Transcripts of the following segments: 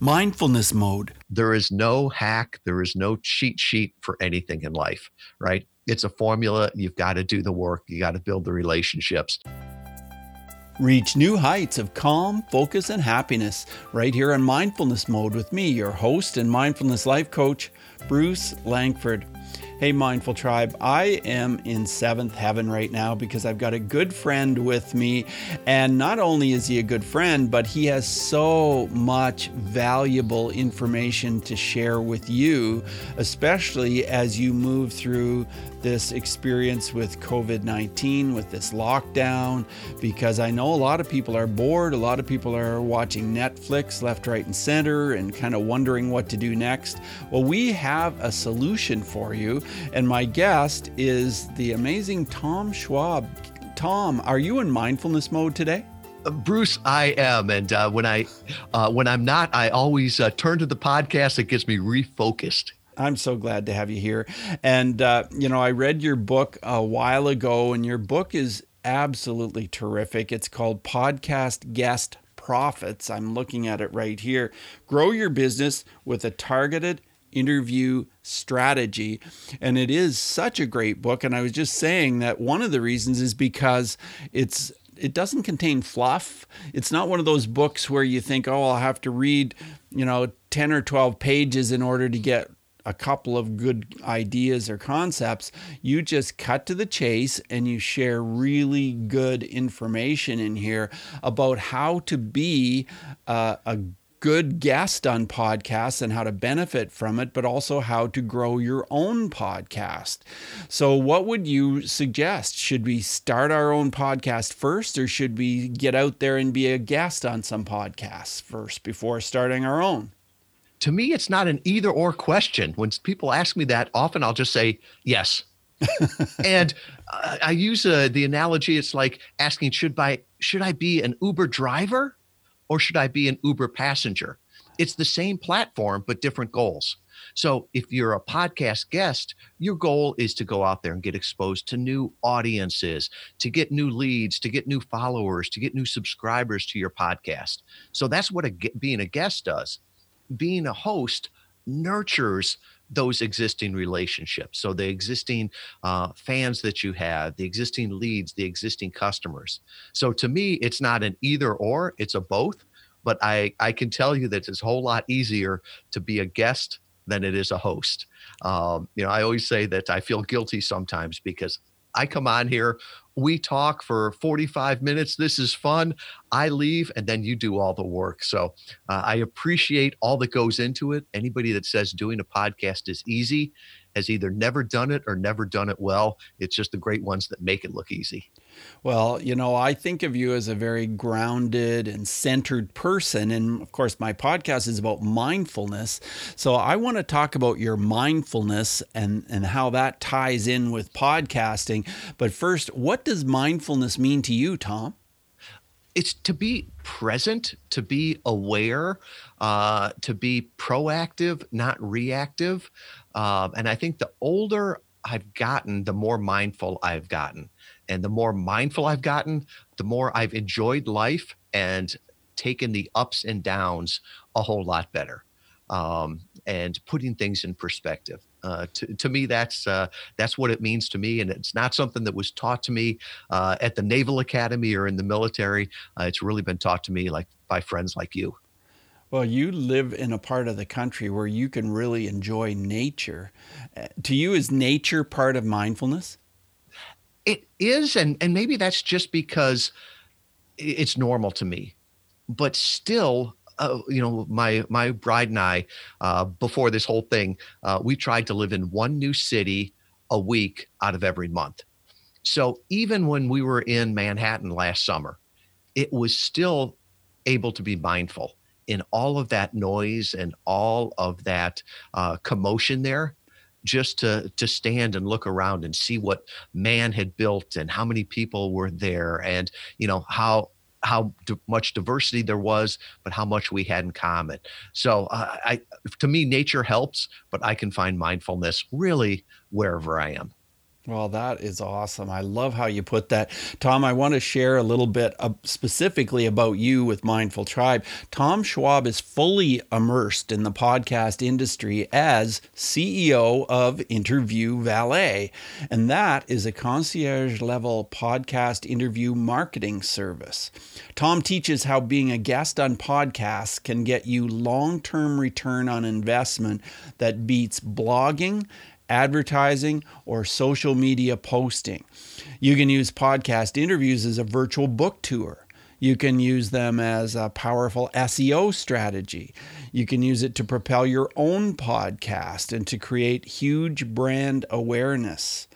mindfulness mode. There is no hack, there is no cheat sheet for anything in life, right? It's a formula. You've got to do the work, you got to build the relationships. Reach new heights of calm, focus, and happiness right here on Mindfulness Mode with me, your host and mindfulness life coach, Bruce Langford. Hey, Mindful Tribe, I am in seventh heaven right now because I've got a good friend with me. And not only is he a good friend, but he has so much valuable information to share with you, especially as you move through this experience with COVID 19, with this lockdown, because I know a lot of people are bored. A lot of people are watching Netflix left, right, and center and kind of wondering what to do next. Well, we have a solution for you. And my guest is the amazing Tom Schwab. Tom, are you in mindfulness mode today? Uh, Bruce, I am, and uh, when I uh, when I'm not, I always uh, turn to the podcast. It gets me refocused. I'm so glad to have you here. And, uh, you know, I read your book a while ago, and your book is absolutely terrific. It's called Podcast Guest Profits. I'm looking at it right here. Grow your business with a targeted interview strategy. And it is such a great book. And I was just saying that one of the reasons is because it's it doesn't contain fluff. It's not one of those books where you think, oh, I'll have to read, you know, 10 or 12 pages in order to get a couple of good ideas or concepts, you just cut to the chase and you share really good information in here about how to be uh, a good guest on podcasts and how to benefit from it, but also how to grow your own podcast. So, what would you suggest? Should we start our own podcast first, or should we get out there and be a guest on some podcasts first before starting our own? to me, it's not an either or question. When people ask me that, often I'll just say yes. and uh, I use uh, the analogy. It's like asking, should I should I be an Uber driver or should I be an Uber passenger? It's the same platform, but different goals. So if you're a podcast guest, your goal is to go out there and get exposed to new audiences, to get new leads, to get new followers, to get new subscribers to your podcast. So that's what a, being a guest does being a host nurtures those existing relationships. So the existing uh, fans that you have, the existing leads, the existing customers. So to me, it's not an either or; it's a both. But I I can tell you that it's a whole lot easier to be a guest than it is a host. Um, you know, I always say that I feel guilty sometimes because I come on here, we talk for 45 minutes. This is fun. I leave and then you do all the work. So uh, I appreciate all that goes into it. Anybody that says doing a podcast is easy has either never done it or never done it well. It's just the great ones that make it look easy. Well, you know, I think of you as a very grounded and centered person. And of course, my podcast is about mindfulness. So I want to talk about your mindfulness and, and how that ties in with podcasting. But first, what does mindfulness mean to you, Tom? It's to be present, to be aware, uh, to be proactive, not reactive. Uh, and I think the older I've gotten, the more mindful I've gotten. And the more mindful I've gotten, the more I've enjoyed life and taken the ups and downs a whole lot better. Um, and putting things in perspective. Uh, to, to me, that's uh, that's what it means to me, and it's not something that was taught to me uh, at the Naval Academy or in the military. Uh, it's really been taught to me like by friends like you. Well, you live in a part of the country where you can really enjoy nature. Uh, to you, is nature part of mindfulness? It is, and and maybe that's just because it's normal to me. But still, uh, you know, my my bride and I, uh, before this whole thing, uh, we tried to live in one new city a week out of every month. So even when we were in Manhattan last summer, it was still able to be mindful in all of that noise and all of that uh, commotion there just to to stand and look around and see what man had built and how many people were there and you know how how much diversity there was but how much we had in common. So uh, i to me nature helps but i can find mindfulness really wherever i am Well, that is awesome. I love how you put that. Tom, I want to share a little bit specifically about you with Mindful Tribe. Tom Schwab is fully immersed in the podcast industry as CEO of Interview Valet, and that is a concierge level podcast interview marketing service. Tom teaches how being a guest on podcasts can get you long term return on investment that beats blogging advertising, or social media posting. You can use podcast interviews as a virtual book tour. You can use them as a powerful SEO strategy. You can use it to propel your own podcast and to create huge brand awareness.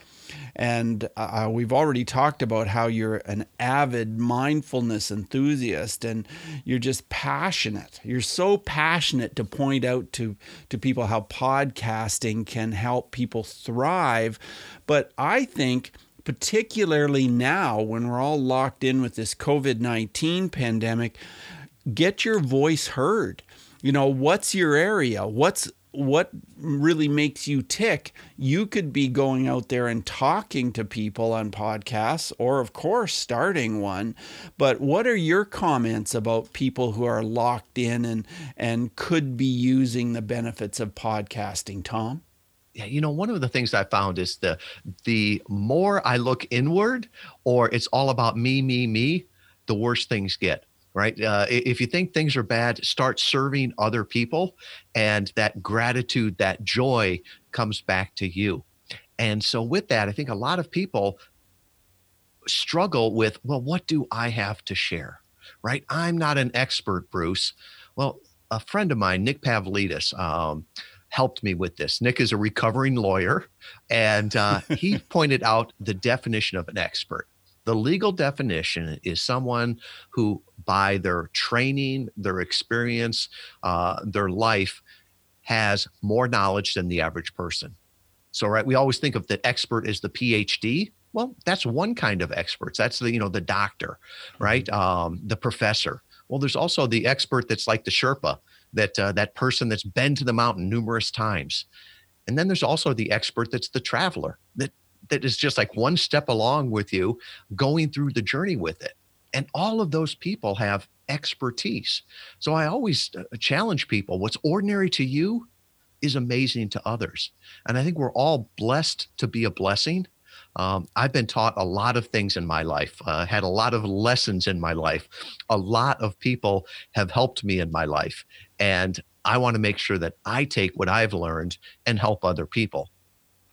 And uh, we've already talked about how you're an avid mindfulness enthusiast and you're just passionate. You're so passionate to point out to, to people how podcasting can help people thrive. But I think particularly now when we're all locked in with this COVID 19 pandemic, get your voice heard. You know, what's your area? What's what really makes you tick, you could be going out there and talking to people on podcasts or, of course, starting one. But what are your comments about people who are locked in and, and could be using the benefits of podcasting, Tom? Yeah, you know, one of the things I found is the the more I look inward or it's all about me, me, me, the worse things get right? Uh, if you think things are bad, start serving other people, and that gratitude, that joy comes back to you. And so, with that, I think a lot of people struggle with, well, what do I have to share? Right? I'm not an expert, Bruce. Well, a friend of mine, Nick Pavlidis, um, helped me with this. Nick is a recovering lawyer, and uh, he pointed out the definition of an expert. The legal definition is someone who, by their training, their experience, uh, their life, has more knowledge than the average person. So, right, we always think of the expert as the PhD. Well, that's one kind of experts. That's the you know the doctor, right? Mm-hmm. Um, the professor. Well, there's also the expert that's like the Sherpa, that uh, that person that's been to the mountain numerous times. And then there's also the expert that's the traveler that that is just like one step along with you going through the journey with it and all of those people have expertise so i always uh, challenge people what's ordinary to you is amazing to others and i think we're all blessed to be a blessing um, I've been taught a lot of things in my life, uh, had a lot of lessons in my life. A lot of people have helped me in my life. And I want to make sure that I take what I've learned and help other people.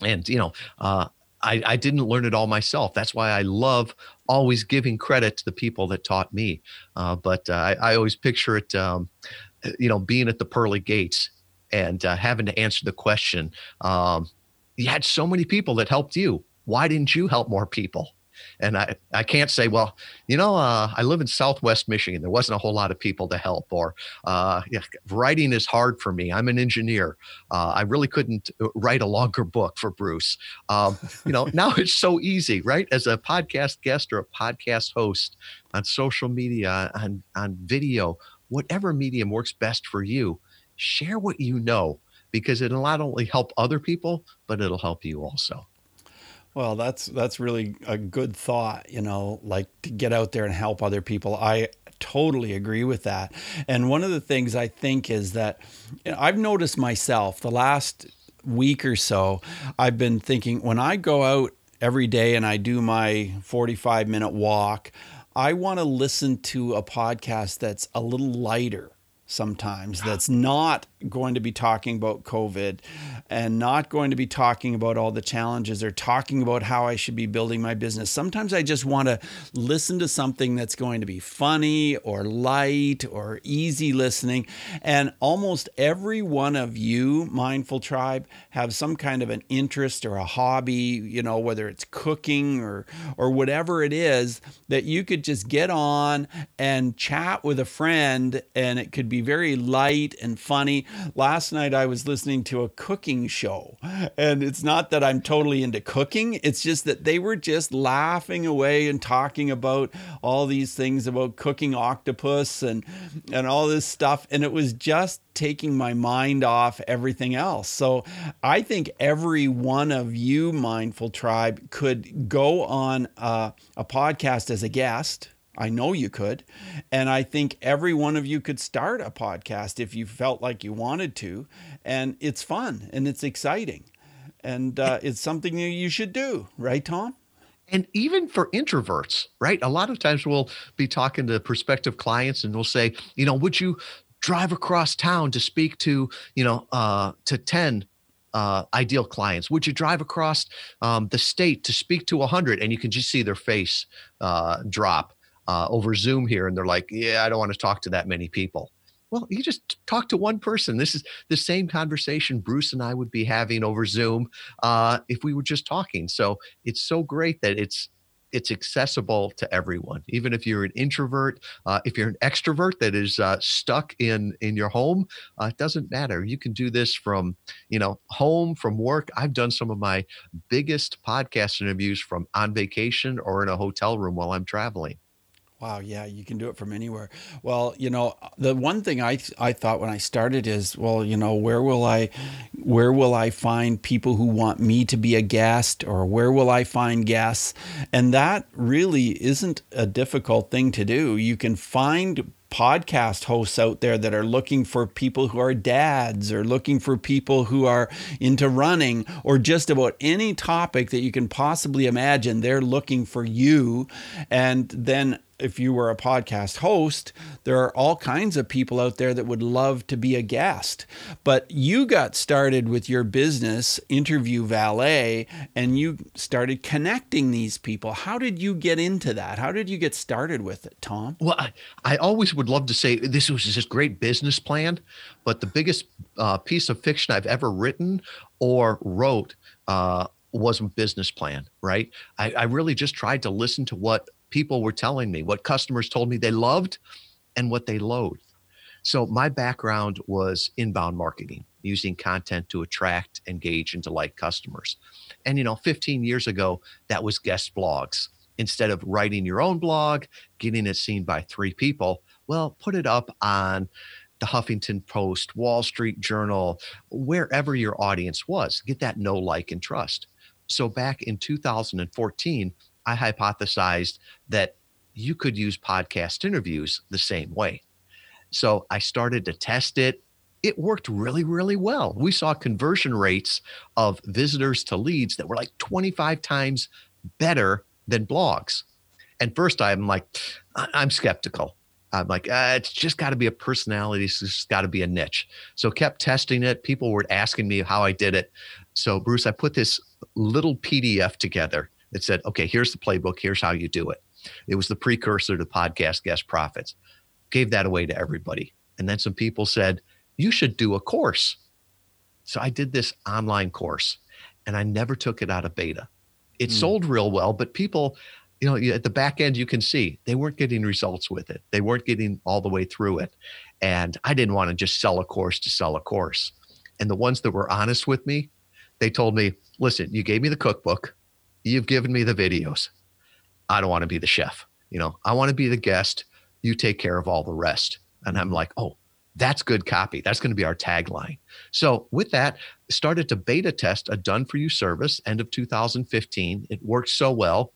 And, you know, uh, I, I didn't learn it all myself. That's why I love always giving credit to the people that taught me. Uh, but uh, I, I, always picture it, um, you know, being at the pearly gates and uh, having to answer the question. Um, you had so many people that helped you. Why didn't you help more people? And I, I can't say, well, you know, uh, I live in Southwest Michigan. There wasn't a whole lot of people to help, or uh, yeah, writing is hard for me. I'm an engineer. Uh, I really couldn't uh, write a longer book for Bruce. Um, you know, now it's so easy, right? As a podcast guest or a podcast host on social media, on, on video, whatever medium works best for you, share what you know because it'll not only help other people, but it'll help you also. Well, that's that's really a good thought, you know, like to get out there and help other people. I totally agree with that. And one of the things I think is that you know, I've noticed myself the last week or so, I've been thinking when I go out every day and I do my 45 minute walk, I want to listen to a podcast that's a little lighter sometimes that's not going to be talking about COVID and not going to be talking about all the challenges or talking about how I should be building my business. Sometimes I just want to listen to something that's going to be funny or light or easy listening. And almost every one of you, Mindful Tribe, have some kind of an interest or a hobby, you know, whether it's cooking or or whatever it is that you could just get on and chat with a friend and it could be very light and funny. Last night I was listening to a cooking show, and it's not that I'm totally into cooking, it's just that they were just laughing away and talking about all these things about cooking octopus and and all this stuff and it was just taking my mind off everything else. So I think every one of you, Mindful Tribe, could go on a, a, podcast as a guest. I know you could. And I think every one of you could start a podcast if you felt like you wanted to. And it's fun and it's exciting. And uh, it's something that you should do, right, Tom? And even for introverts, right? A lot of times we'll be talking to prospective clients and we'll say, you know, would you drive across town to speak to you know uh, to 10 uh, ideal clients would you drive across um, the state to speak to 100 and you can just see their face uh, drop uh, over zoom here and they're like yeah i don't want to talk to that many people. Well you just talk to one person. This is the same conversation bruce and i would be having over zoom uh, if we were just talking. So it's so great that it's it's accessible to everyone. Even if you're an introvert uh, if you're an extrovert that is uh, stuck in in your home uh, it doesn't matter. You can do this from you know home from work. I've done some of my biggest podcast interviews from on vacation or in a hotel room while i'm traveling Wow, yeah, you can do it from anywhere. Well, you know, the one thing I I thought when I started is, well, you know, where will I where will I find people who want me to be a guest or where will I find guests? And that really isn't a difficult thing to do. You can find podcast hosts out there that are looking for people who are dads or looking for people who are into running or just about any topic that you can possibly imagine. They're looking for you. And then if you were a podcast host, there are all kinds of people out there that would love to be a guest. But you got started with your business, Interview Valet, and you started connecting these people. How did you get into that? How did you get started with it, Tom? Well, I, I always would love to say this was this great business plan, but the biggest uh, piece of fiction I've ever written or wrote uh, was a business plan, right? I, I really just tried to listen to what people were telling me, what customers told me they loved and what they loathed. So my background was inbound marketing, using content to attract, engage, and delight customers. And you know, 15 years ago, that was guest blogs. Instead of writing your own blog, getting it seen by three people, well, put it up on the Huffington Post, Wall Street Journal, wherever your audience was. Get that know, like, and trust. So back in 2014, I hypothesized that you could use podcast interviews the same way. So I started to test it. It worked really, really well. We saw conversion rates of visitors to leads that were like 25 times better than blogs. And first, I'm like, I'm skeptical. I'm like, uh, it's just got to be a personality. It's just got to be a niche. So kept testing it. People were asking me how I did it. So Bruce, I put this little PDF together that said, okay, here's the playbook, here's how you do it. It was the precursor to podcast guest profits. Gave that away to everybody. And then some people said, you should do a course. So I did this online course and I never took it out of beta. It mm. sold real well, but people, you know, at the back end, you can see they weren't getting results with it. They weren't getting all the way through it. And I didn't want to just sell a course to sell a course. And the ones that were honest with me, they told me, listen, you gave me the cookbook. You've given me the videos. I don't want to be the chef. You know, I want to be the guest. You take care of all the rest. And I'm like, oh, that's good copy. That's going to be our tagline. So with that, started to beta test a done for you service end of 2015. It worked so well.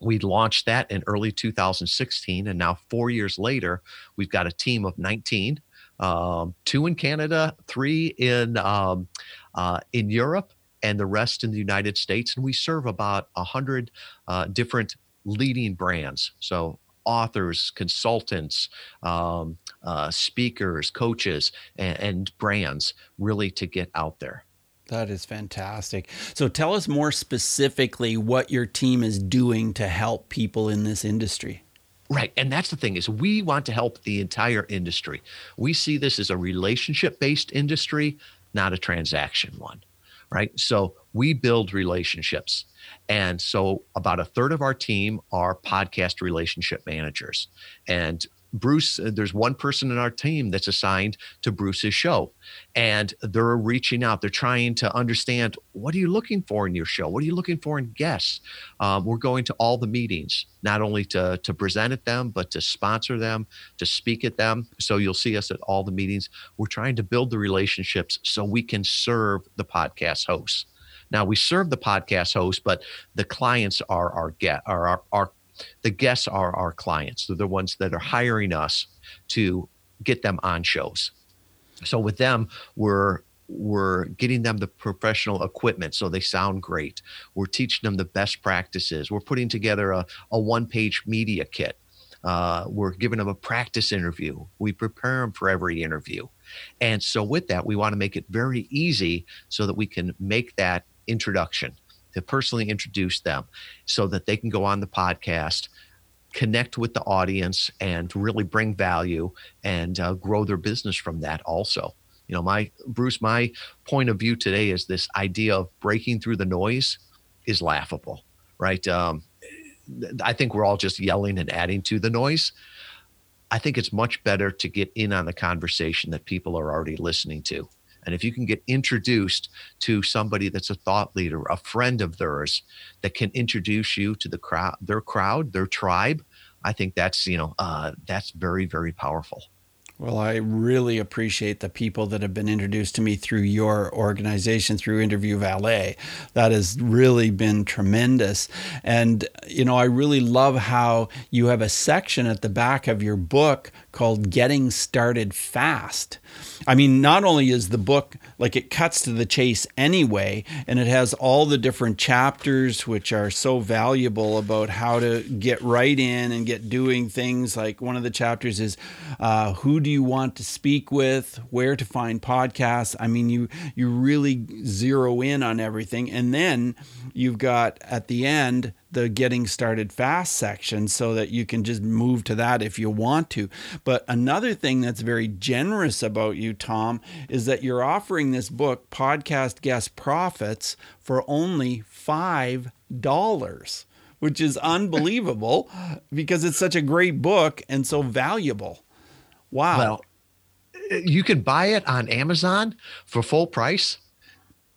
We launched that in early 2016. And now, four years later, we've got a team of 19, um, two in Canada, three in, um, uh, in Europe, and the rest in the United States. And we serve about 100 uh, different leading brands. So, authors, consultants, um, uh, speakers, coaches, and, and brands really to get out there. That is fantastic. So tell us more specifically what your team is doing to help people in this industry. Right. And that's the thing is we want to help the entire industry. We see this as a relationship based industry, not a transaction one right? So we build relationships. And so about a third of our team are podcast relationship managers. And Bruce, uh, there's one person in our team that's assigned to Bruce's show, and they're reaching out. They're trying to understand what are you looking for in your show? What are you looking for in guests? Um, we're going to all the meetings, not only to to present at them, but to sponsor them, to speak at them. So you'll see us at all the meetings. We're trying to build the relationships so we can serve the podcast hosts. Now we serve the podcast hosts, but the clients are our get are our, our the guests are our clients. They're the ones that are hiring us to get them on shows. So with them, we're we're getting them the professional equipment so they sound great. We're teaching them the best practices. We're putting together a, a one page media kit. Uh, we're giving them a practice interview. We prepare them for every interview. And so, with that, we want to make it very easy so that we can make that introduction to personally introduce them so that they can go on the podcast connect with the audience and really bring value and uh, grow their business from that also. You know my bruce my point of view today is this idea of breaking through the noise is laughable right? Um, i think we're all just yelling and adding to the noise. I think it's much better to get in on the conversation that people are already listening to and if you can get introduced to somebody that's a thought leader, a friend of theirs that can introduce you to the crowd, their crowd, their tribe, I think that's, you know, uh, that's very, very powerful. Well, I really appreciate the people that have been introduced to me through your organization, through Interview Valet. That has really been tremendous. And, you know, I really love how you have a section at the back of your book called Getting Started Fast. I mean, not only is the book like it cuts to the chase anyway, and it has all the different chapters which are so valuable about how to get right in and get doing things. Like one of the chapters is uh, who do you want to speak with, where to find podcasts. I mean, you you really zero in on everything, and then you've got at the end the getting started fast section so that you can just move to that if you want to. But another thing that's very generous about you, Tom, is that you're offering this book, Podcast Guest Profits, for only $5, which is unbelievable because it's such a great book and so valuable. Wow. Well, you can buy it on Amazon for full price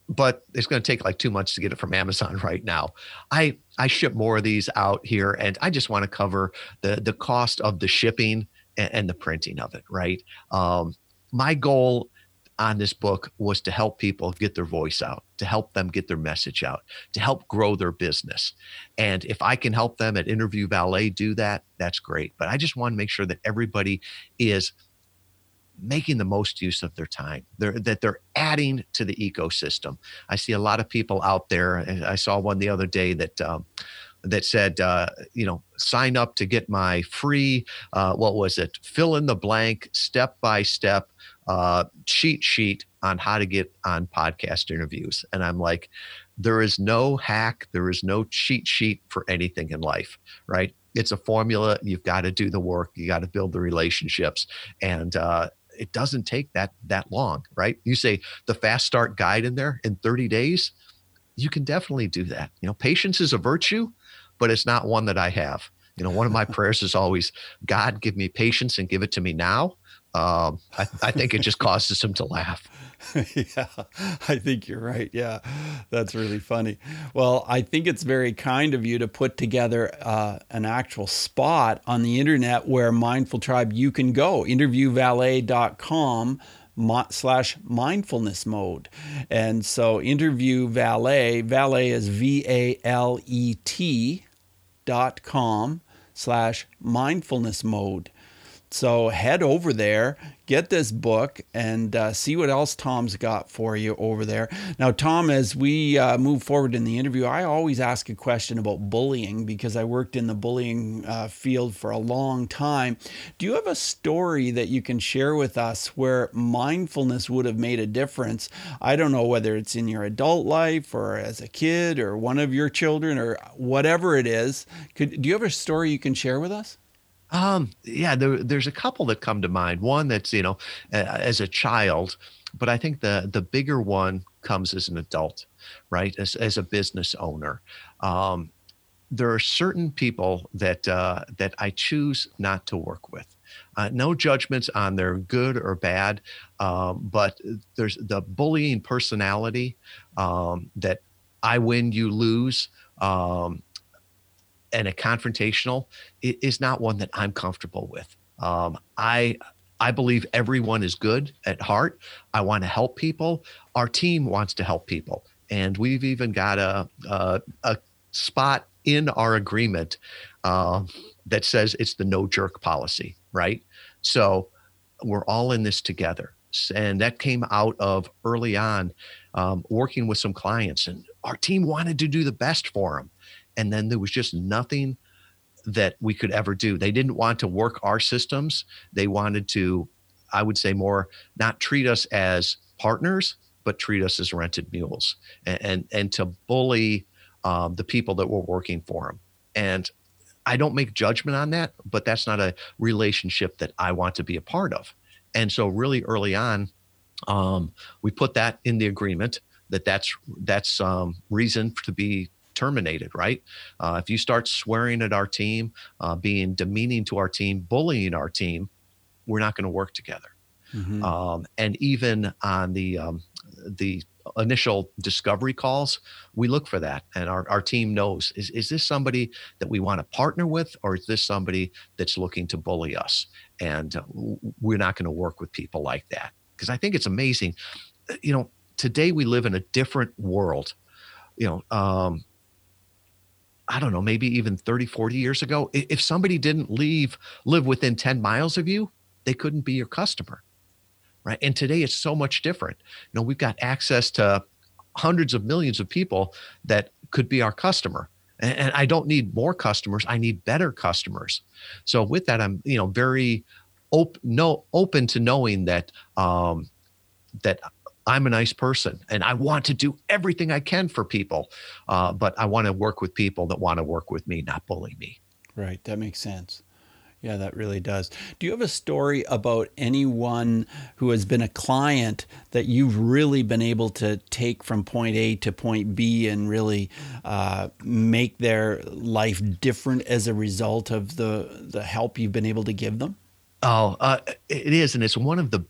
but it's going to take like two months to get it from Amazon right now. I I ship more of these out here, and I just want to cover the the cost of the shipping and, and the printing of it. Right. Um, my goal on this book was to help people get their voice out, to help them get their message out, to help grow their business. And if I can help them at Interview Valet do that, that's great. But I just want to make sure that everybody is making the most use of their time. They're, that they're adding to the ecosystem. I see a lot of people out there i saw one the other day that um, that said uh, you know sign up to get my free uh, what was it? Fill in the blank step by step uh, cheat sheet on how to get on podcast interviews. And i'm like there is no hack there is no cheat sheet for anything in life right? It's a formula. You've got to do the work. You got to build the relationships. And uh, it doesn't take that that long, right? You say the fast start guide in there in 30 days, you can definitely do that. You know, patience is a virtue, but it's not one that I have. You know, one of my prayers is always, God, give me patience and give it to me now. Um, I, I think it just causes him to laugh. yeah, I think you're right. Yeah, that's really funny. Well, I think it's very kind of you to put together uh, an actual spot on the internet where Mindful Tribe you can go. Interviewvalet.com slash mindfulness mode. And so interview valet, valet is V A L E T dot com slash mindfulness mode. So head over there, get this book, and uh, see what else Tom's got for you over there. Now, Tom, as we uh, move forward in the interview, I always ask a question about bullying because I worked in the bullying uh, field for a long time. Do you have a story that you can share with us where mindfulness would have made a difference? I don't know whether it's in your adult life or as a kid or one of your children or whatever it is. Could, do you have a story you can share with us? Um, yeah, there, there's a couple that come to mind. One that's you know, uh, as a child, but I think the the bigger one comes as an adult, right? As as a business owner. Um, there are certain people that uh, that I choose not to work with. Uh, no judgments on their good or bad, um, but there's the bullying personality um, that I win, you lose, um, and a confrontational is not one that I'm comfortable with. Um, I I believe everyone is good at heart. I want to help people. Our team wants to help people, and we've even got a a, a spot in our agreement uh, that says it's the no jerk policy, right? So we're all in this together. And that came out of early on um, working with some clients, and our team wanted to do the best for them. And then there was just nothing that we could ever do. They didn't want to work our systems. They wanted to, I would say, more not treat us as partners, but treat us as rented mules and, and, and to bully um, the people that were working for them. And I don't make judgment on that, but that's not a relationship that I want to be a part of. And so, really early on, um, we put that in the agreement that that's that's um, reason to be terminated. Right? Uh, if you start swearing at our team, uh, being demeaning to our team, bullying our team, we're not going to work together. Mm-hmm. Um, and even on the um, the initial discovery calls, we look for that. And our, our team knows is, is this somebody that we want to partner with, or is this somebody that's looking to bully us? And uh, we're not going to work with people like that. Because I think it's amazing. You know, today we live in a different world. You know, um, I don't know, maybe even 30, 40 years ago, if somebody didn't leave, live within 10 miles of you, they couldn't be your customer right? And today it's so much different. You know, we've got access to hundreds of millions of people that could be our customer. And, and I don't need more customers. I need better customers. So with that, I'm, you know, very open, no, open to knowing that, um, that I'm a nice person and I want to do everything I can for people. Uh, but I want to work with people that want to work with me, not bully me. Right. That makes sense. Yeah, that really does. Do you have a story about anyone who has been a client that you've really been able to take from point A to point B and really uh, make their life different as a result of the the help you've been able to give them? Oh, uh, it is, and it's one of the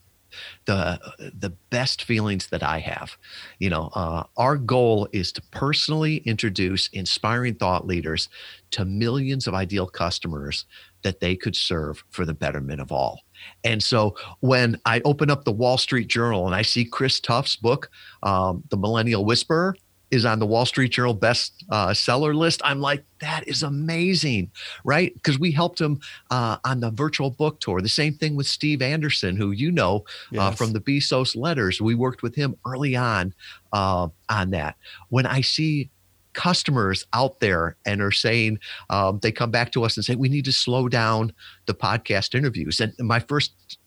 the the best feelings that I have. You know, uh, our goal is to personally introduce inspiring thought leaders to millions of ideal customers that they could serve for the betterment of all. And so when I open up the Wall Street Journal and I see Chris Tuff's book, um, The Millennial Whisperer, is on the Wall Street Journal best uh, seller list. I'm like, that is amazing, right? Because we helped him uh, on the virtual book tour. The same thing with Steve Anderson, who you know yes. uh, from the Bezos letters. We worked with him early on uh, on that. When I see customers out there and are saying um, they come back to us and say we need to slow down the podcast interviews and my first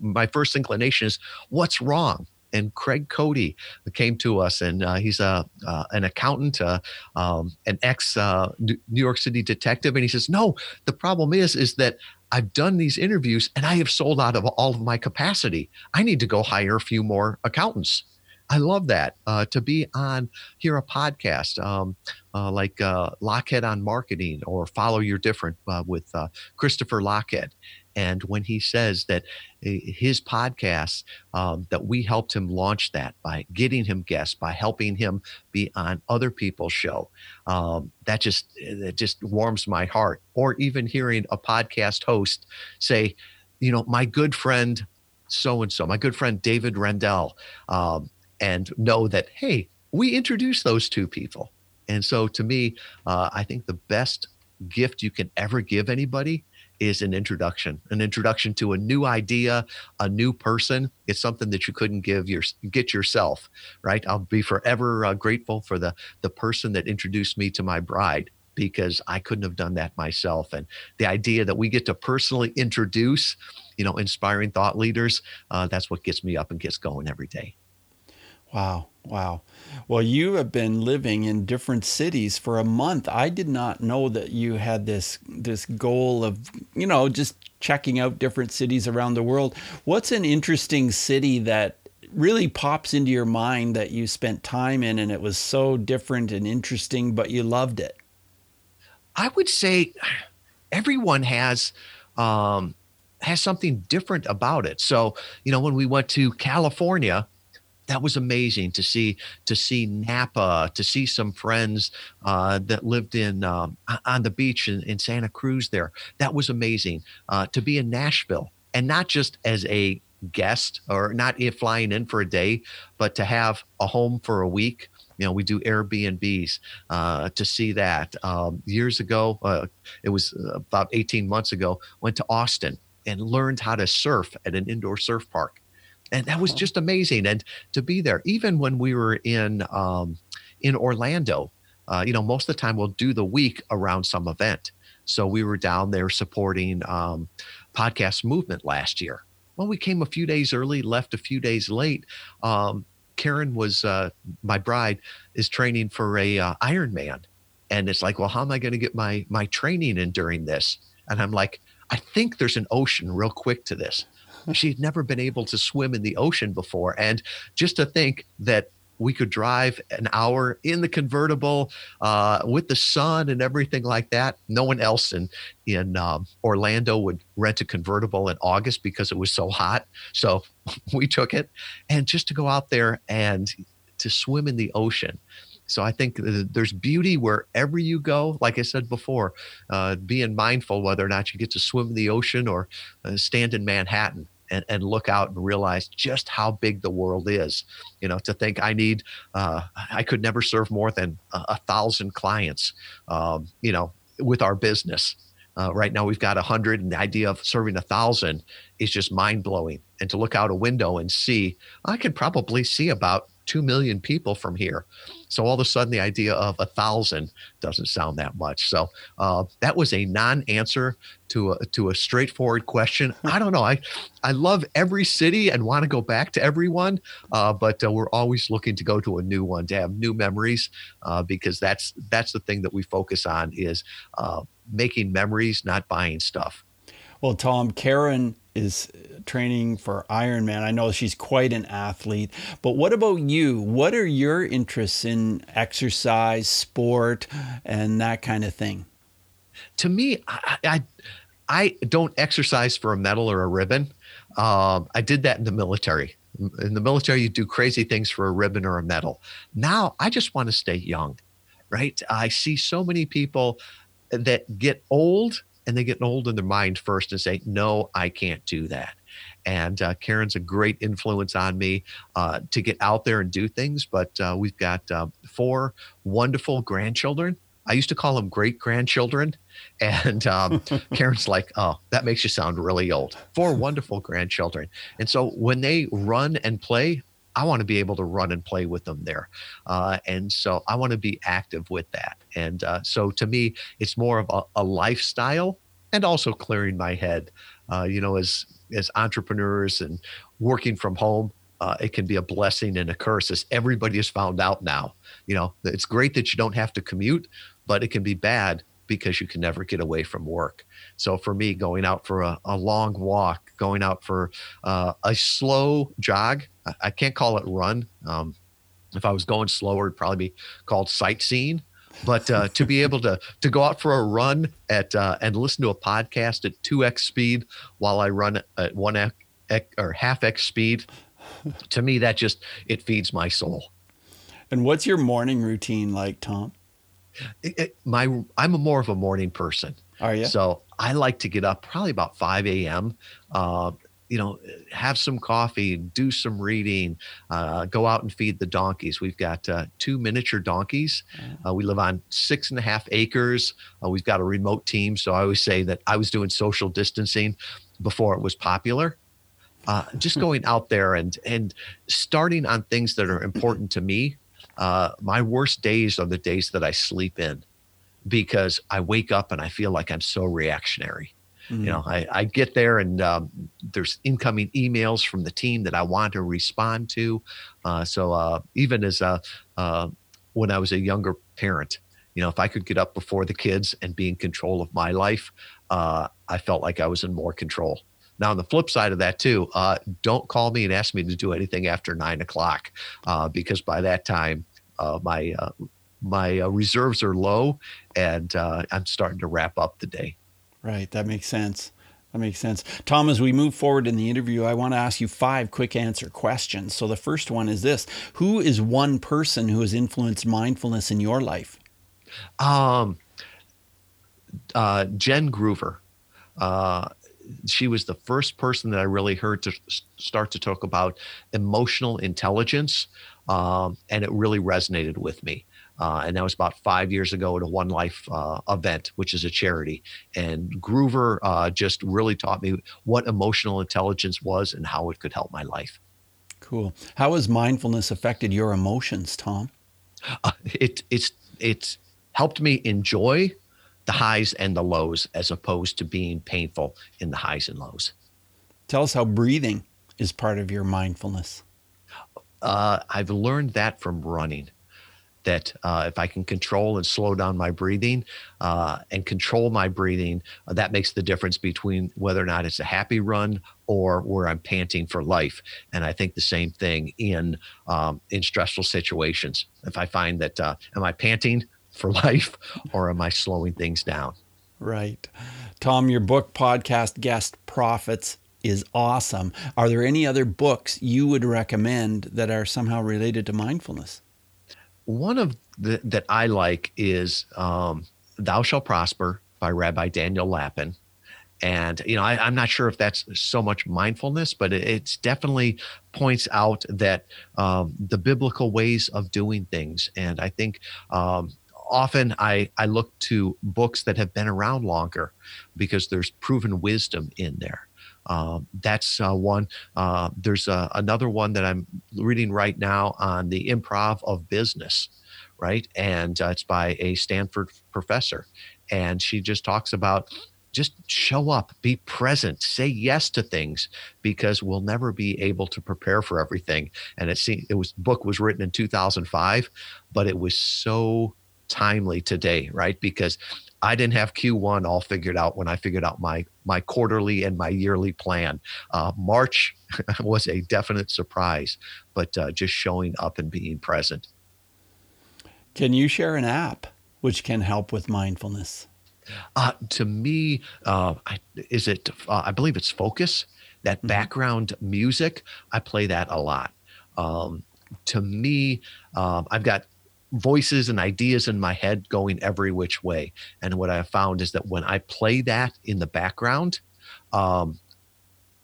my first inclination is what's wrong and Craig Cody came to us, and uh, he's a uh, an accountant, uh, um, an ex uh, New York City detective, and he says, "No, the problem is is that I've done these interviews and I have sold out of all of my capacity. I need to go hire a few more accountants." I love that uh, to be on here a podcast um, uh, like uh, Lochhead on Marketing or Follow Your Different uh, with uh, Christopher Lochhead. And when he says that eh, his podcast, um, that we helped him launch that by getting him guests, by helping him be on other people's show, um, that just that just warms my heart. Or even hearing a podcast host say, you know, my good friend so and so, my good friend David Rendall, um, and know that hey, we introduced those two people. And so to me, uh, I think the best gift you can ever give anybody is an introduction, an introduction to a new idea, a new person. It's something that you couldn't give your get yourself, right? I'll be forever uh, grateful for the the person that introduced me to my bride because I couldn't have done that myself. And the idea that we get to personally introduce, you know, inspiring thought leaders, uh, that's what gets me up and gets going every day. Wow. Wow. Well, you have been living in different cities for a month. I did not know that you had this this goal of, you know, just checking out different cities around the world. What's an interesting city that really pops into your mind that you spent time in and it was so different and interesting but you loved it? I would say everyone has um has something different about it. So, you know, when we went to California, that was amazing to see to see Napa, to see some friends uh, that lived in um, on the beach in, in, Santa Cruz. There, that was amazing. Uh, to be in Nashville, and not just as a guest or not flying in for a day, but to have a home for a week. You know, we do Airbnbs uh, to see that. Um, years ago, uh, it was about 18 months ago, went to Austin and learned how to surf at an indoor surf park. And that was just amazing. And to be there, even when we were in um, in Orlando, uh, you know, most of the time we'll do the week around some event. So we were down there supporting um, podcast movement last year. Well, we came a few days early, left a few days late. Um, Karen was uh, my bride is training for a uh, Ironman, and it's like, well, how am I going to get my my training in during this? And I'm like, I think there's an ocean real quick to this. She'd never been able to swim in the ocean before, and just to think that we could drive an hour in the convertible uh, with the sun and everything like that. No one else in in um, Orlando would rent a convertible in August because it was so hot. So we took it, and just to go out there and to swim in the ocean. So I think there's beauty wherever you go. Like I said before, uh, being mindful whether or not you get to swim in the ocean or uh, stand in Manhattan and, and look out and realize just how big the world is. You know, to think I need, uh, I could never serve more than a, a thousand clients, um, you know, with our business. Uh, right now we've got a hundred, and the idea of serving a thousand is just mind blowing. And to look out a window and see, I could probably see about 2 million people from here. So all of a sudden, the idea of a thousand doesn't sound that much. So uh, that was a non-answer to a, to a straightforward question. I don't know. I I love every city and want to go back to everyone, uh, but uh, we're always looking to go to a new one to have new memories uh, because that's that's the thing that we focus on is uh, making memories, not buying stuff. Well, Tom, Karen is training for Ironman. I know she's quite an athlete, but what about you? What are your interests in exercise, sport, and that kind of thing? To me, I, I, I don't exercise for a medal or a ribbon. Um, I did that in the military. In the military, you do crazy things for a ribbon or a medal. Now, I just want to stay young, right? I see so many people that get old and they get old in their mind first and say, no, I can't do that. And uh, Karen's a great influence on me uh, to get out there and do things. But uh, we've got uh, four wonderful grandchildren. I used to call them great grandchildren. And um, Karen's like, oh, that makes you sound really old. Four wonderful grandchildren. And so when they run and play, I want to be able to run and play with them there. Uh, and so I want to be active with that. And uh, so to me, it's more of a, a, lifestyle and also clearing my head. Uh, you know, as as entrepreneurs and working from home, uh, it can be a blessing and a curse, as everybody has found out now. You know, it's great that you don't have to commute, but it can be bad because you can never get away from work. So for me, going out for a, a long walk, going out for uh, a slow jog, I, I, can't call it run. Um, if I was going slower, it'd probably be called sightseeing. But uh, to be able to to go out for a run at uh, and listen to a podcast at two x speed while I run at one x or half x speed, to me that just it feeds my soul. And what's your morning routine like, Tom? It, it, my I'm a more of a morning person. Are you? So I like to get up probably about 5 a.m. Uh, you know, have some coffee, do some reading, uh, go out and feed the donkeys. We've got uh, two miniature donkeys. Uh, we live on six and a half acres. Uh, we've got a remote team. So I always say that I was doing social distancing before it was popular. Uh, just going out there and and starting on things that are important to me. Uh, my worst days are the days that I sleep in because I wake up and I feel like I'm so reactionary. Mm-hmm. You know, mm. I, I get there and um, there's incoming emails from the team that I want to respond to. Uh, so uh, even as a, uh, when I was a younger parent, you know, if I could get up before the kids and be in control of my life, uh, I felt like I was in more control. Now, on the flip side of that, too, uh, don't call me and ask me to do anything after nine o'clock uh, because by that time, my my reserves are low and I'm starting to wrap up the day. Right. That makes sense. That makes sense. Tom, as we move forward in the interview, I want to ask you five quick answer questions. So the first one is this Who is one person who has influenced mindfulness in your life? Um, uh, Jen Groover. Uh, she was the first person that I really heard to start to talk about emotional intelligence, um, and it really resonated with me. Uh, and that was about five years ago at a One Life uh, event, which is a charity. And Groover uh, just really taught me what emotional intelligence was and how it could help my life. Cool. How has mindfulness affected your emotions, Tom? Uh, it it's it's helped me enjoy the highs and the lows as opposed to being painful in the highs and lows. Tell us how breathing is part of your mindfulness. Uh, I've learned that from running. That uh, if I can control and slow down my breathing uh, and control my breathing, uh, that makes the difference between whether or not it's a happy run or where I'm panting for life. And I think the same thing in um, in stressful situations. If I find that uh, am I panting for life or am I slowing things down? Right. Tom, your book, podcast, Guest Profits is awesome. Are there any other books you would recommend that are somehow related to mindfulness? One of the that I like is um, Thou Shall Prosper by Rabbi Daniel Lapin. And you know, I, am not sure if that's so much mindfulness, but it it's definitely points out that um, the biblical ways of doing things. And I think um, often I, I look to books that have been around longer because there's proven wisdom in there. Um, that's uh, one. Uh, there's uh, another one that I'm reading right now on the improv of business, right? And uh, it's by a Stanford professor. And she just talks about just show up, be present, say yes to things because we'll never be able to prepare for everything. And it seemed it was book was written in 2005, but it was so timely today, right? Because I didn't have Q1 all figured out when I figured out my my quarterly and my yearly plan. Uh, March was a definite surprise, but uh, just showing up and being present. Can you share an app which can help with mindfulness? Uh, to me, uh, I, is it? Uh, I believe it's Focus. That mm-hmm. background music, I play that a lot. Um, to me, um, I've got voices and ideas in my head going every which way. And what I found is that when I play that in the background, um,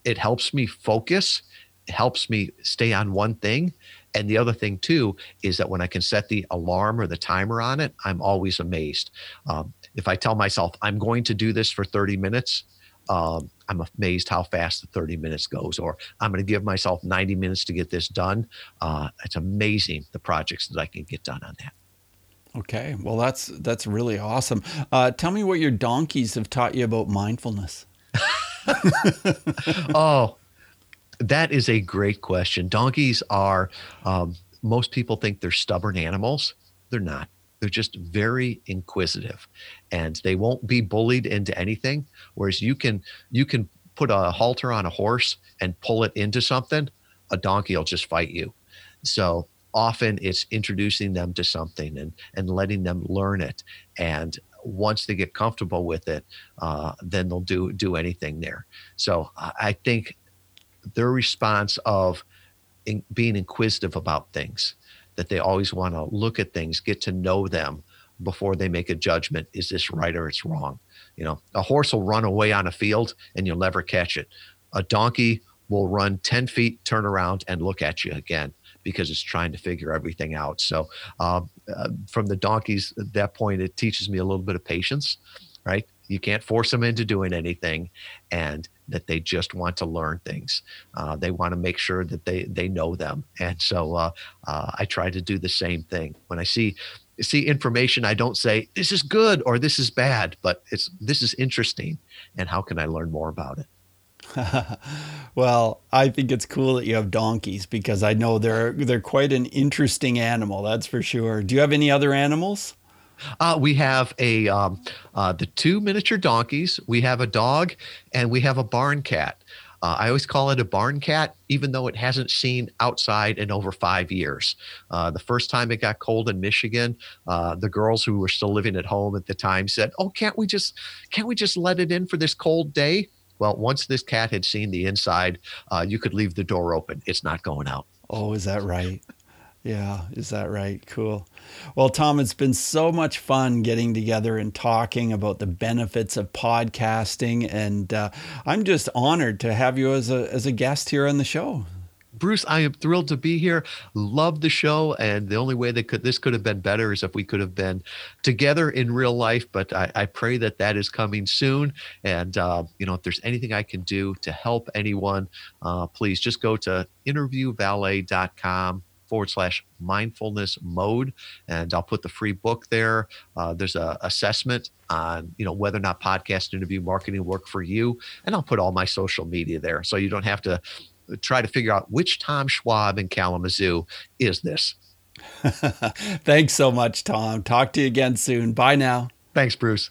it helps me focus, helps me stay on one thing. And the other thing too is that when I can set the alarm or the timer on it, I'm always amazed. Um, if I tell myself I'm going to do this for 30 minutes, um, I'm amazed how fast the 30 minutes goes, or I'm going to give myself 90 minutes to get this done. Uh, it's amazing the projects that I can get done on that. Okay, well that's that's really awesome. Uh, tell me what your donkeys have taught you about mindfulness. oh, that is a great question. Donkeys are um, most people think they're stubborn animals. They're not. They're just very inquisitive, and they won't be bullied into anything. Whereas you can you can put a halter on a horse and pull it into something, a donkey will just fight you. So often it's introducing them to something and and letting them learn it and once they get comfortable with it uh, then they'll do do anything there so i think their response of in, being inquisitive about things that they always want to look at things, get to know them before they make a judgment. Is this right or it's wrong? You know, a horse will run away on a field and you'll never catch it. A donkey will run 10 feet, turn around, and look at you again because it's trying to figure everything out. So, uh, uh, from the donkeys at that point, it teaches me a little bit of patience, right? You can't force them into doing anything, and that they just want to learn things. Uh, they want to make sure that they they know them, and so uh, uh, I try to do the same thing. When I see see information, I don't say this is good or this is bad, but it's this is interesting, and how can I learn more about it? well, I think it's cool that you have donkeys because I know they're they're quite an interesting animal. That's for sure. Do you have any other animals? Uh, we have a um, uh, the two miniature donkeys. We have a dog, and we have a barn cat. Uh, I always call it a barn cat, even though it hasn't seen outside in over five years. Uh, the first time it got cold in Michigan, uh, the girls who were still living at home at the time said, "Oh, can't we just can't we just let it in for this cold day?" Well, once this cat had seen the inside, uh, you could leave the door open. It's not going out. Oh, is that right? Yeah, is that right? Cool. Well, Tom, it's been so much fun getting together and talking about the benefits of podcasting, and uh, I'm just honored to have you as a as a guest here on the show. Bruce, I am thrilled to be here. Love the show, and the only way that could this could have been better is if we could have been together in real life. But I, I pray that that is coming soon. And uh, you know, if there's anything I can do to help anyone, uh, please just go to interviewvalet.com forward slash mindfulness mode and i'll put the free book there. Uh, there's a assessment on you know whether or not podcast interview marketing work for you and i'll put all my social media there. So you don't have to try to figure out which tom schwab in kalamazoo is this. Thanks so much tom. Talk to you again soon. Bye now. Thanks bruce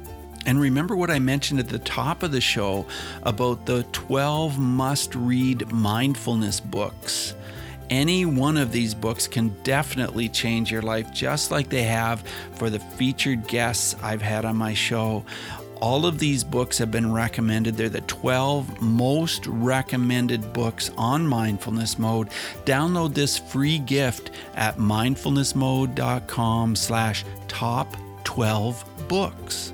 And remember what I mentioned at the top of the show about the 12 must read mindfulness books. Any one of these books can definitely change your life, just like they have for the featured guests I've had on my show. All of these books have been recommended. They're the 12 most recommended books on mindfulness mode. Download this free gift at mindfulnessmode.com slash top 12 books.